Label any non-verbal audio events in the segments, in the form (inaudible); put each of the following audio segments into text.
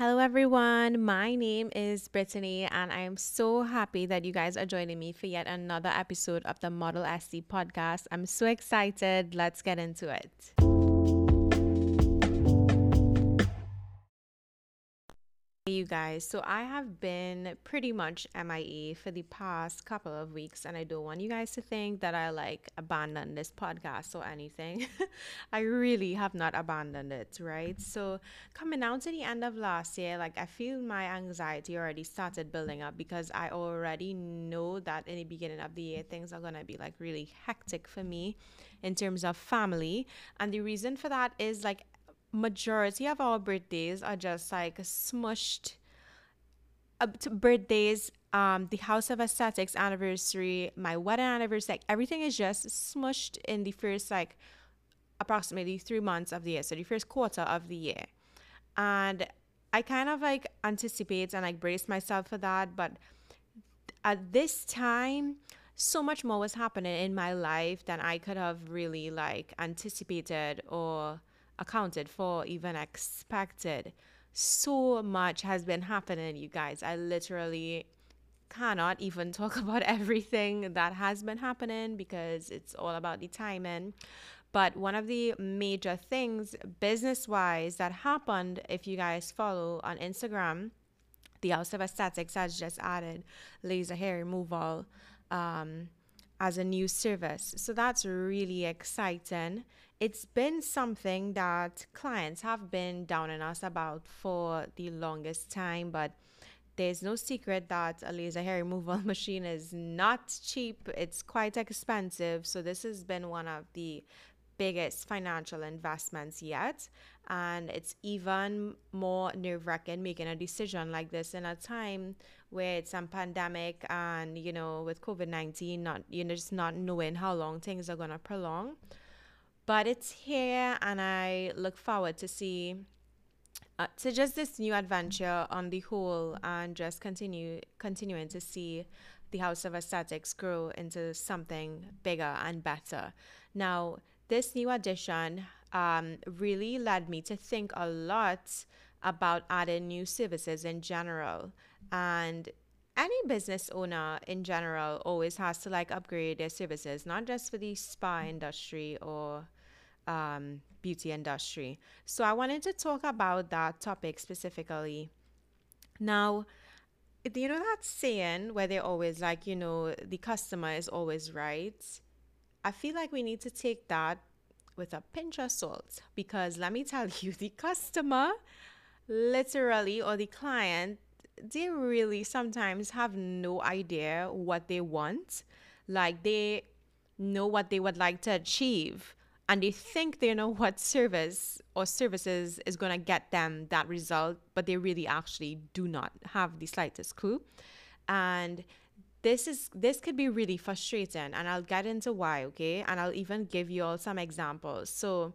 Hello, everyone. My name is Brittany, and I am so happy that you guys are joining me for yet another episode of the Model SC podcast. I'm so excited. Let's get into it. Guys. So I have been pretty much MIA for the past couple of weeks, and I don't want you guys to think that I like abandoned this podcast or anything. (laughs) I really have not abandoned it, right? So coming down to the end of last year, like I feel my anxiety already started building up because I already know that in the beginning of the year things are gonna be like really hectic for me in terms of family. And the reason for that is like majority of our birthdays are just like smushed uh, birthdays um the house of aesthetics anniversary my wedding anniversary like everything is just smushed in the first like approximately three months of the year so the first quarter of the year and i kind of like anticipate and like brace myself for that but at this time so much more was happening in my life than i could have really like anticipated or accounted for, even expected. So much has been happening, you guys. I literally cannot even (laughs) talk about everything that has been happening because it's all about the timing. But one of the major things business wise that happened, if you guys follow on Instagram, the House of Aesthetics has just added laser hair removal um, as a new service. So that's really exciting it's been something that clients have been down on us about for the longest time, but there's no secret that a laser hair removal (laughs) machine is not cheap. It's quite expensive. So this has been one of the biggest financial investments yet. And it's even more nerve wracking making a decision like this in a time where it's a pandemic and, you know, with COVID 19, not, you know, just not knowing how long things are going to prolong but it's here and I look forward to see uh, to just this new adventure on the whole and just continue continuing to see the House of Aesthetics grow into something bigger and better. Now, this new addition um, really led me to think a lot about adding new services in general. And any business owner in general always has to like upgrade their services, not just for the spa industry or um, beauty industry. So I wanted to talk about that topic specifically. Now, do you know that saying where they're always like, you know, the customer is always right? I feel like we need to take that with a pinch of salt because let me tell (laughs) you, the customer, literally, or the client, they really sometimes have no idea what they want. Like they know what they would like to achieve, and they think they know (laughs) what service or services is going to get them that result, but they really actually do not have the slightest clue. And this is this could be really frustrating and I'll get into why, okay? And I'll even give you all some examples. So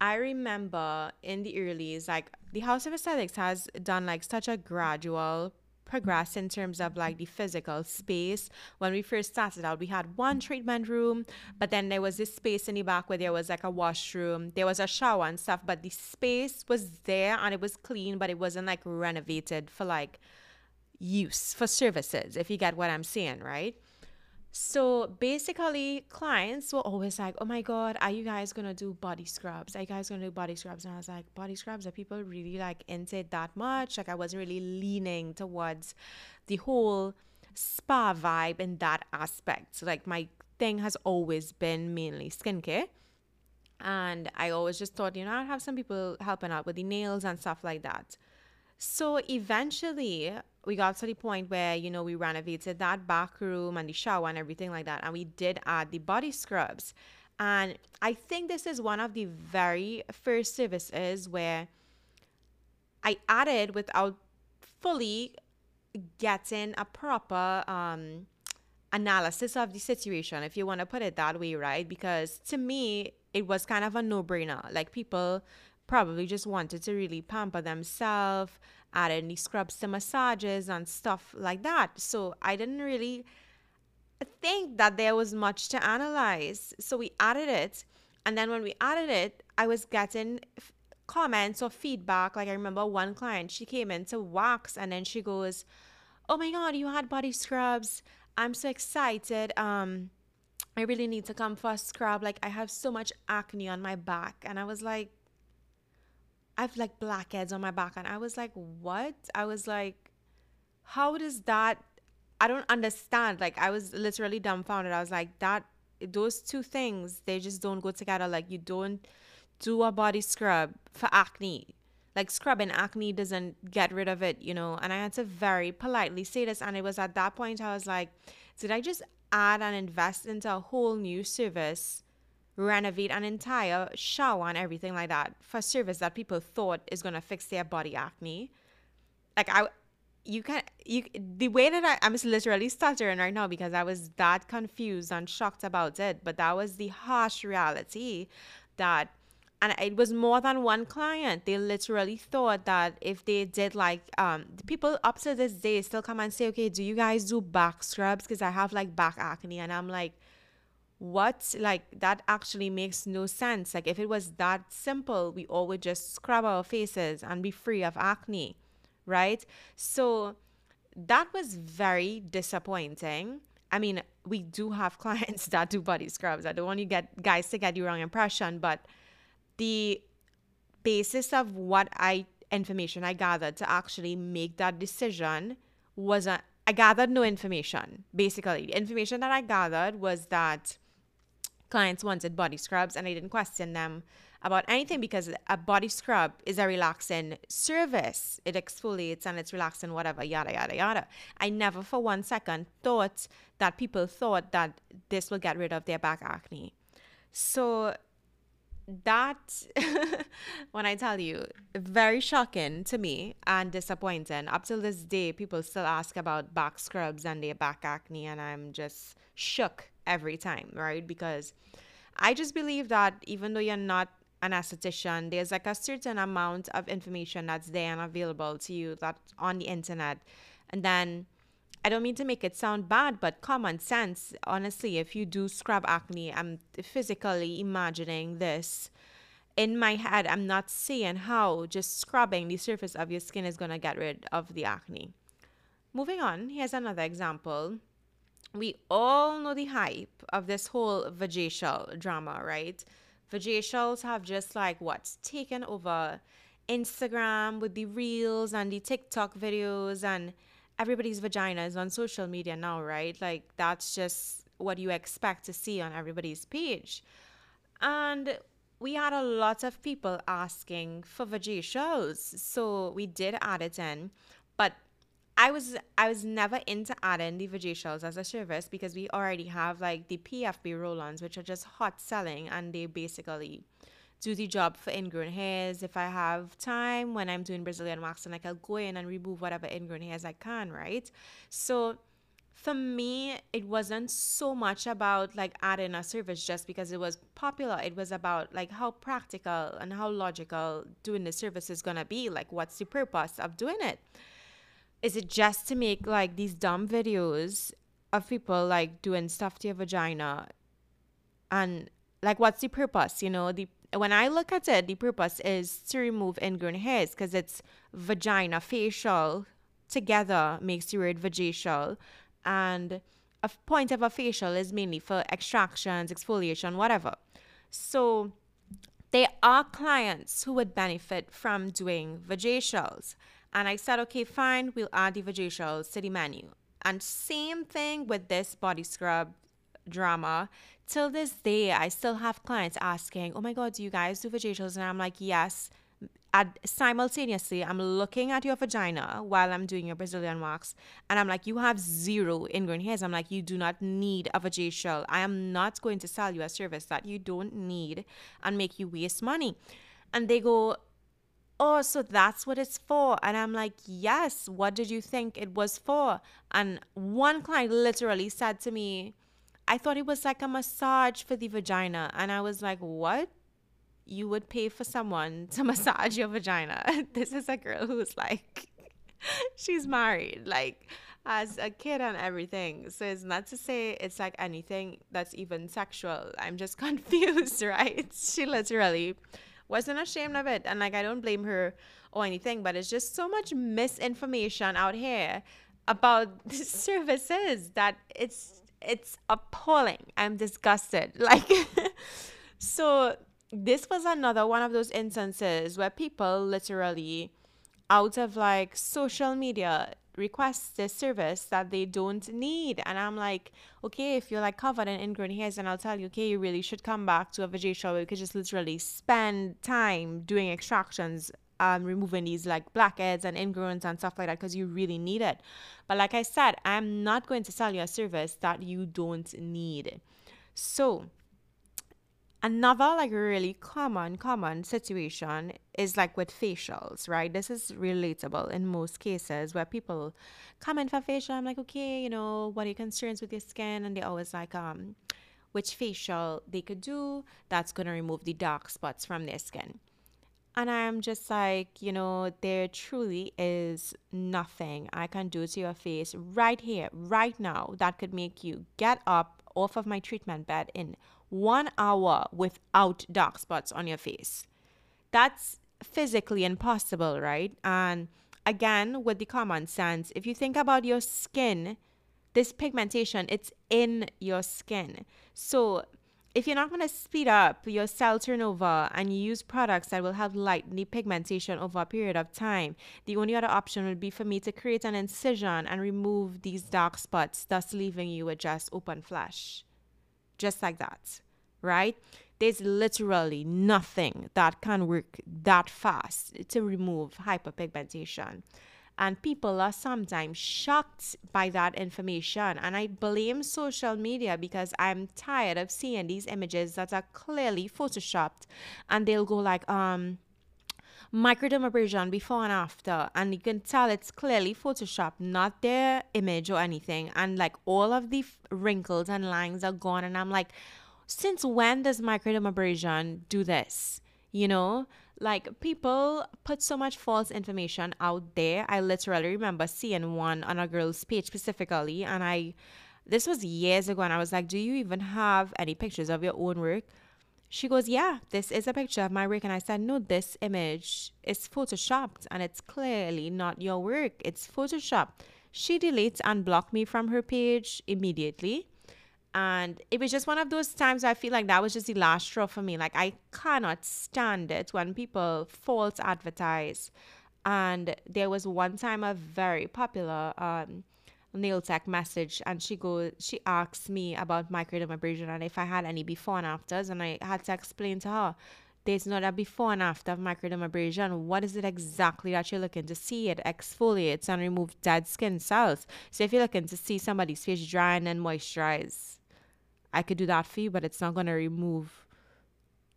I remember in the earlys, like the House of Aesthetics has done like such a gradual progress in terms of like the physical space. When we first started out, we had one treatment room, but then there was this space in the back where there was like a washroom, there was a shower and stuff, but the space was there and it was clean, but it wasn't like renovated for like use for services, if you get what I'm saying, right? So basically, clients were always like, "Oh my god, are you guys gonna do body scrubs? Are you guys gonna do body scrubs?" And I was like, "Body scrubs? Are people really like into it that much?" Like I wasn't really leaning towards the whole spa vibe in that aspect. So like my thing has always been mainly skincare. And I always just thought, you know, I'd have some people helping out with the nails and stuff like that. So eventually, we got to the point where you know we renovated that back room and the shower and everything like that and we did add the body scrubs. And i think this is one of the very first services where i added without fully getting a proper um, analysis of the situation if you want to put it that way right? Because to me it was kind of a no-brainer. Like people probably just wanted to really pamper themselves added any scrubs to massages and stuff like that. So I didn't really think that there was much to analyze. So we added it. And then when we added it, I was getting comments or feedback. Like I remember one client, she came in to wax and then she goes, "Oh my god, you had body scrubs. I'm so excited. Um I really need to come for a scrub. Like I have so much acne on my back." And I was like I've like blackheads on my back and I was like, "What?" I was like, "How does that I don't understand." Like I was literally dumbfounded. I was like, "That those two things, they just don't go together. Like you don't do a body scrub for acne. Like scrubbing acne doesn't get rid of it, you know. And I had to very politely say this. And it was at that point I was like, did I just add and invest into a whole new service, renovate an entire shower and everything like that for service that people thought is gonna fix their body acne? Like I you can you the way that I, I'm literally stuttering right now because I was that confused and shocked about it. But that was the harsh reality that and it was more than one client. They literally thought that if they did like um people up to this day still come and say, okay, do you guys do back scrubs? Because I have like back acne, and I'm like, what? Like that actually makes no sense. Like if it was that simple, we all would just scrub our faces and be free of acne, right? So that was very disappointing. I mean, we do have (laughs) clients that do body scrubs. I don't want you get guys to get the wrong impression, but the basis of what I information I gathered to actually make that decision was a I gathered no information. Basically, the information that I gathered was that clients wanted body scrubs and I didn't question them about anything because a body scrub is a relaxing service. It exfoliates and it's relaxing, whatever, yada, yada, yada. I never for one second thought that people thought that this will get rid of their back acne. So that (laughs) when I tell you, very shocking to me and disappointing. Up till this day, people still ask about back scrubs and their back acne, and I'm just shook every time, right? Because I just believe that even though you're not an esthetician, there's like a certain amount of information that's there and available to you that's on the internet. And then I don't mean to make it sound bad, but common sense, honestly, if you do scrub acne, I'm physically imagining this in my head. I'm not seeing how just scrubbing the surface of your skin is going to get rid of the acne. Moving on, here's another example. We all know the hype of this whole vajacial drama, right? Vajacials have just like what's taken over Instagram with the reels and the TikTok videos and everybody's vagina is on social media now, right? Like that's just what you expect to see on everybody's page. And we had a lot of people asking for vajacials, so we did add it in. But I was I was never into adding the vajacials as a service because we already have like the PFB roll-ons, which are just hot selling, and they basically do the job for ingrown hairs. If I have time when I'm doing Brazilian waxing, like I'll go in and remove whatever ingrown hairs I can, right? So for me, it wasn't so much about like adding a service just because it was popular. It was about like how practical and how logical doing the service is gonna be. Like, what's the purpose of doing it? Is it just to make like these dumb videos of people like doing stuff to your vagina? And like, what's the purpose? You know, the when I look at it, the purpose is to remove ingrown hairs because it's vagina facial together makes the word vajacial. And a point of a facial is mainly for extractions, exfoliation, whatever. So there are clients who would benefit from doing vajacials. And I said, okay, fine, we'll add the vajacials city menu. And same thing with this body scrub drama till this day, I still have clients asking, "Oh my God, do you guys do vajacials?" And I'm like, "Yes." At, simultaneously, I'm looking at your vagina while I'm doing your Brazilian wax, and I'm like, "You have zero ingrown hairs." I'm like, "You do not need a vajacial. I am not going to sell you a service that you don't need and make you waste money." And they go, oh, so that's what it's for. And I'm like, yes, what did you think it was for? And one client literally said to me, I thought it was like a massage for the vagina. And I was like, what? You would pay for someone (laughs) to massage your vagina. (laughs) this is a girl who's like, (laughs) she's married, like, as a kid and everything. So it's not to say it's like anything that's even sexual. I'm just confused, right? She literally wasn't ashamed of it. And like, I don't blame her or anything, but it's just so much misinformation out here about (laughs) services that it's it's appalling. I'm disgusted. (laughs) Like so this was another one of those instances where people literally out of like social media request this service that they don't need. And I'm like, okay, if you're like covered in ingrown hairs, then I'll tell you, okay, you really should come back to a vajacial where you could just literally spend time doing extractions um, removing these like blackheads and ingrowns and stuff like that because you really need it. But like I said, I'm not going to sell you a service that you don't need. So another like really common common situation is like with facials right? This is relatable in most cases where people come in for facial i'm like okay you know what are your concerns with your skin? And they always like um which facial they could do that's going to remove the dark spots from their skin. And I'm just like, you know, there truly is nothing I can do to your face right here, right now, that could make you get up off of my treatment bed in one hour without dark spots on your face. That's physically impossible, right? And again, with the common sense, if you think about your skin, this pigmentation, it's in your skin. So if you're not going to speed up your cell turnover and use products that will help lighten the pigmentation over a period of time, the only other option would be for me to create an incision and remove these dark spots, thus leaving you with just open flesh. Just like that, right? There's literally nothing that can work that fast to remove hyperpigmentation. And people are sometimes shocked by that information. And I blame social media because I'm tired of seeing these images that are clearly photoshopped. And they'll go like, um, microdermabrasion before and after and you can tell it's clearly Photoshop, not their image or anything and like all of the wrinkles and lines are gone and i'm like since when does microdermabrasion do this you know like people put so much false information out there. I literally remember seeing one on a girl's page specifically, and I this was years ago, and I was like, Do you even have any pictures of your own work? She goes, Yeah, this is a picture of my work. And I said, No, this image is photoshopped and it's clearly not your work. It's photoshopped. She deletes and blocked me from her page immediately. And it was just one of those times I feel like that was just the last straw for me. Like, I cannot stand it when people false advertise. And there was one time a very popular um, nail tech message, and she goes, she asks me about microdermabrasion and if I had any before and afters, and I had to explain to her there's not a before and after of microdermabrasion. What is it exactly that you're looking to see? It exfoliates and removes dead skin cells. So if you're looking to see somebody's face dry and then moisturize, I could do that for you, but it's not to remove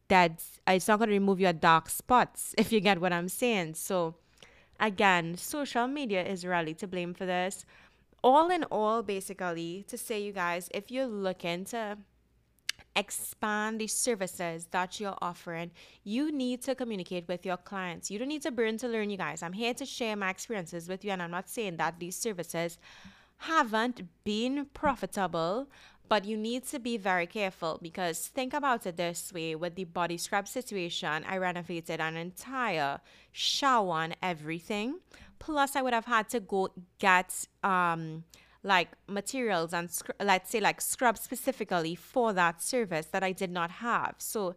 that. Uh, it's not to remove your dark spots, (laughs) if you get what I'm saying. So, again, social media is really to blame for this. All in all, basically, to say, you guys, if you're looking to expand the services that you're offering, you need to communicate with your clients. You don't need to burn to learn, you guys. I'm here to share my experiences with you, and I'm not saying that these services haven't been profitable but you need to be very careful because think about it this way with the body scrub situation, I renovated an entire shower and everything. Plus, I would have had to go get um, like materials and let's say like scrub specifically for that service that I did not have. So,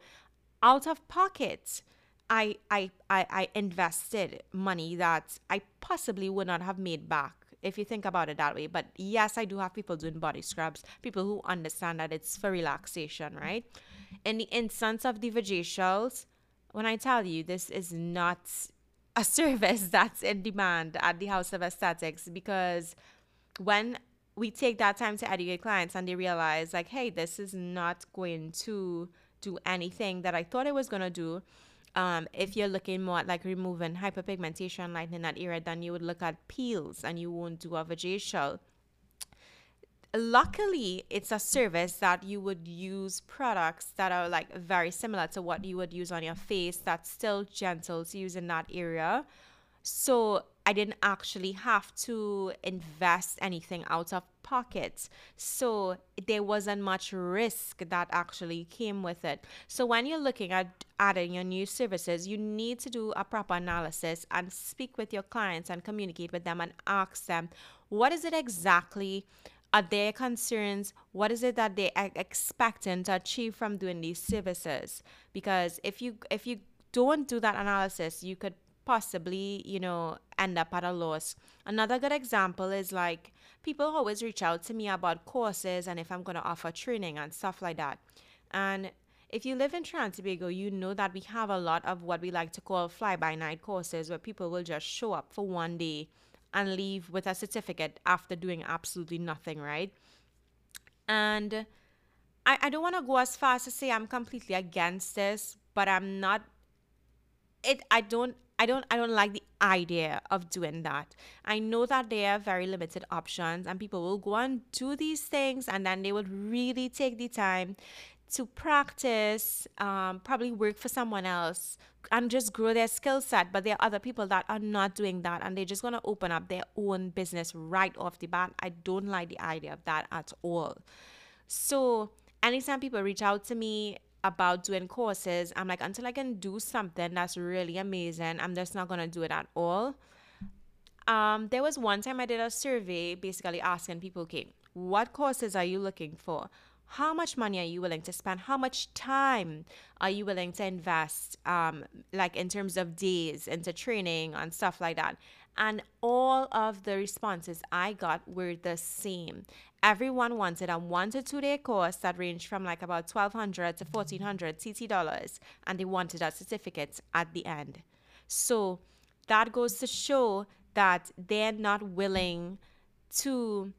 out of pocket, I, I I I invested money that I possibly would not have made back if you think about it that way. But yes, I do have people doing body scrubs, people who understand that it's for relaxation, right? In the instance of the vajacials, when I tell you this is not a service that's in demand at the House of Aesthetics because when we take that time to educate clients and they realize like hey this is not going to do anything that i thought it was going to do um, if you're looking more at like removing hyperpigmentation, lightening that area, then you would look at peels and you won't do a vajacial. Luckily, it's a service that you would use products that are like very similar to what you would use on your face that's still gentle to use in that area. So I didn't actually have to invest anything out of pocket. So there wasn't much risk that actually came with it. So when you're looking at adding your new services, you need to do a proper analysis and speak with your clients and communicate with them and ask them what is it exactly are their concerns what is it that they're expecting to achieve from doing these services because if you if you don't do that analysis you could possibly, you know, end up at a loss. Another good example is like people always reach out to me about courses and if I'm going to offer training and stuff like that. And if you live in Trinidad you know that we have a lot of what we like to call fly by night courses where people will just show up for one day and leave with a certificate after doing absolutely nothing, right? And I, I don't want to go as far as to say I'm completely against this, but I'm not it I don't I don't I don't like the idea of doing that. I know that there are very limited options and people will go and do these things and then they would really take the time to practice, um, probably work for someone else and just grow their skill set. But there are other people that are not doing that and they're just going to open up their own business right off the bat. I don't like the idea of that at all. So, anytime people reach out to me about doing courses, I'm like, until I can do something that's really amazing, I'm just not gonna do it at all. Um, there was one time I did a survey basically asking people, okay, what courses are you looking for? How much money are you willing to spend? How much time are you willing to invest, um, like in terms of days into training and stuff like that? And all of the responses I got were the same. Everyone wanted a one to two day course that ranged from like about 1200 to 1400 TT dollars, and they wanted a certificate at the end. So that goes to show that they're not willing to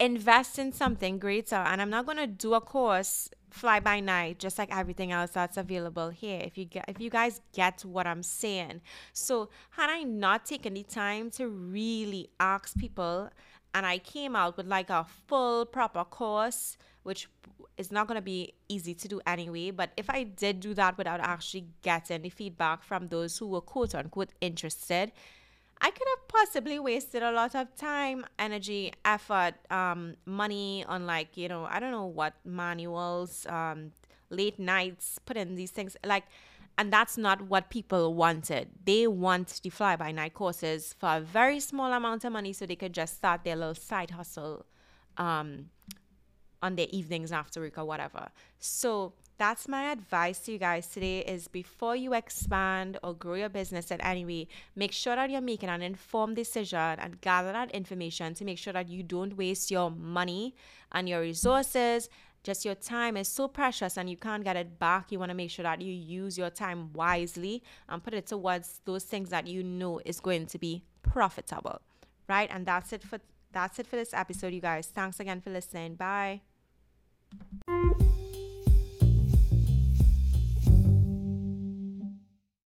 invest in something greater. And I'm not going to do a course fly by night just like everything else that's available here if you get if you guys get what i'm saying so had i not taken the time to really ask people and i came out with like a full proper course which is not going to be easy to do anyway but if i did do that without actually getting the feedback from those who were quote unquote interested I could have possibly wasted a lot of time, energy, effort, um, money on like, you know, I don't know what manuals, um, late nights, put in these things. Like, and that's not what people wanted. They want the fly by night courses for a very small amount of money so they could just start their little side hustle um, on their evenings after work or whatever. So that's my advice to you guys today is before you expand or grow your business in any way, make sure that you're making an informed decision and gather that information to make sure that you don't waste your money and your resources. Just your time is so precious and you can't get it back. You want to make sure that you use your time wisely and put it towards those things that you know is going to be profitable. Right? And that's it for that's it for this episode, you guys. Thanks again for listening. Bye.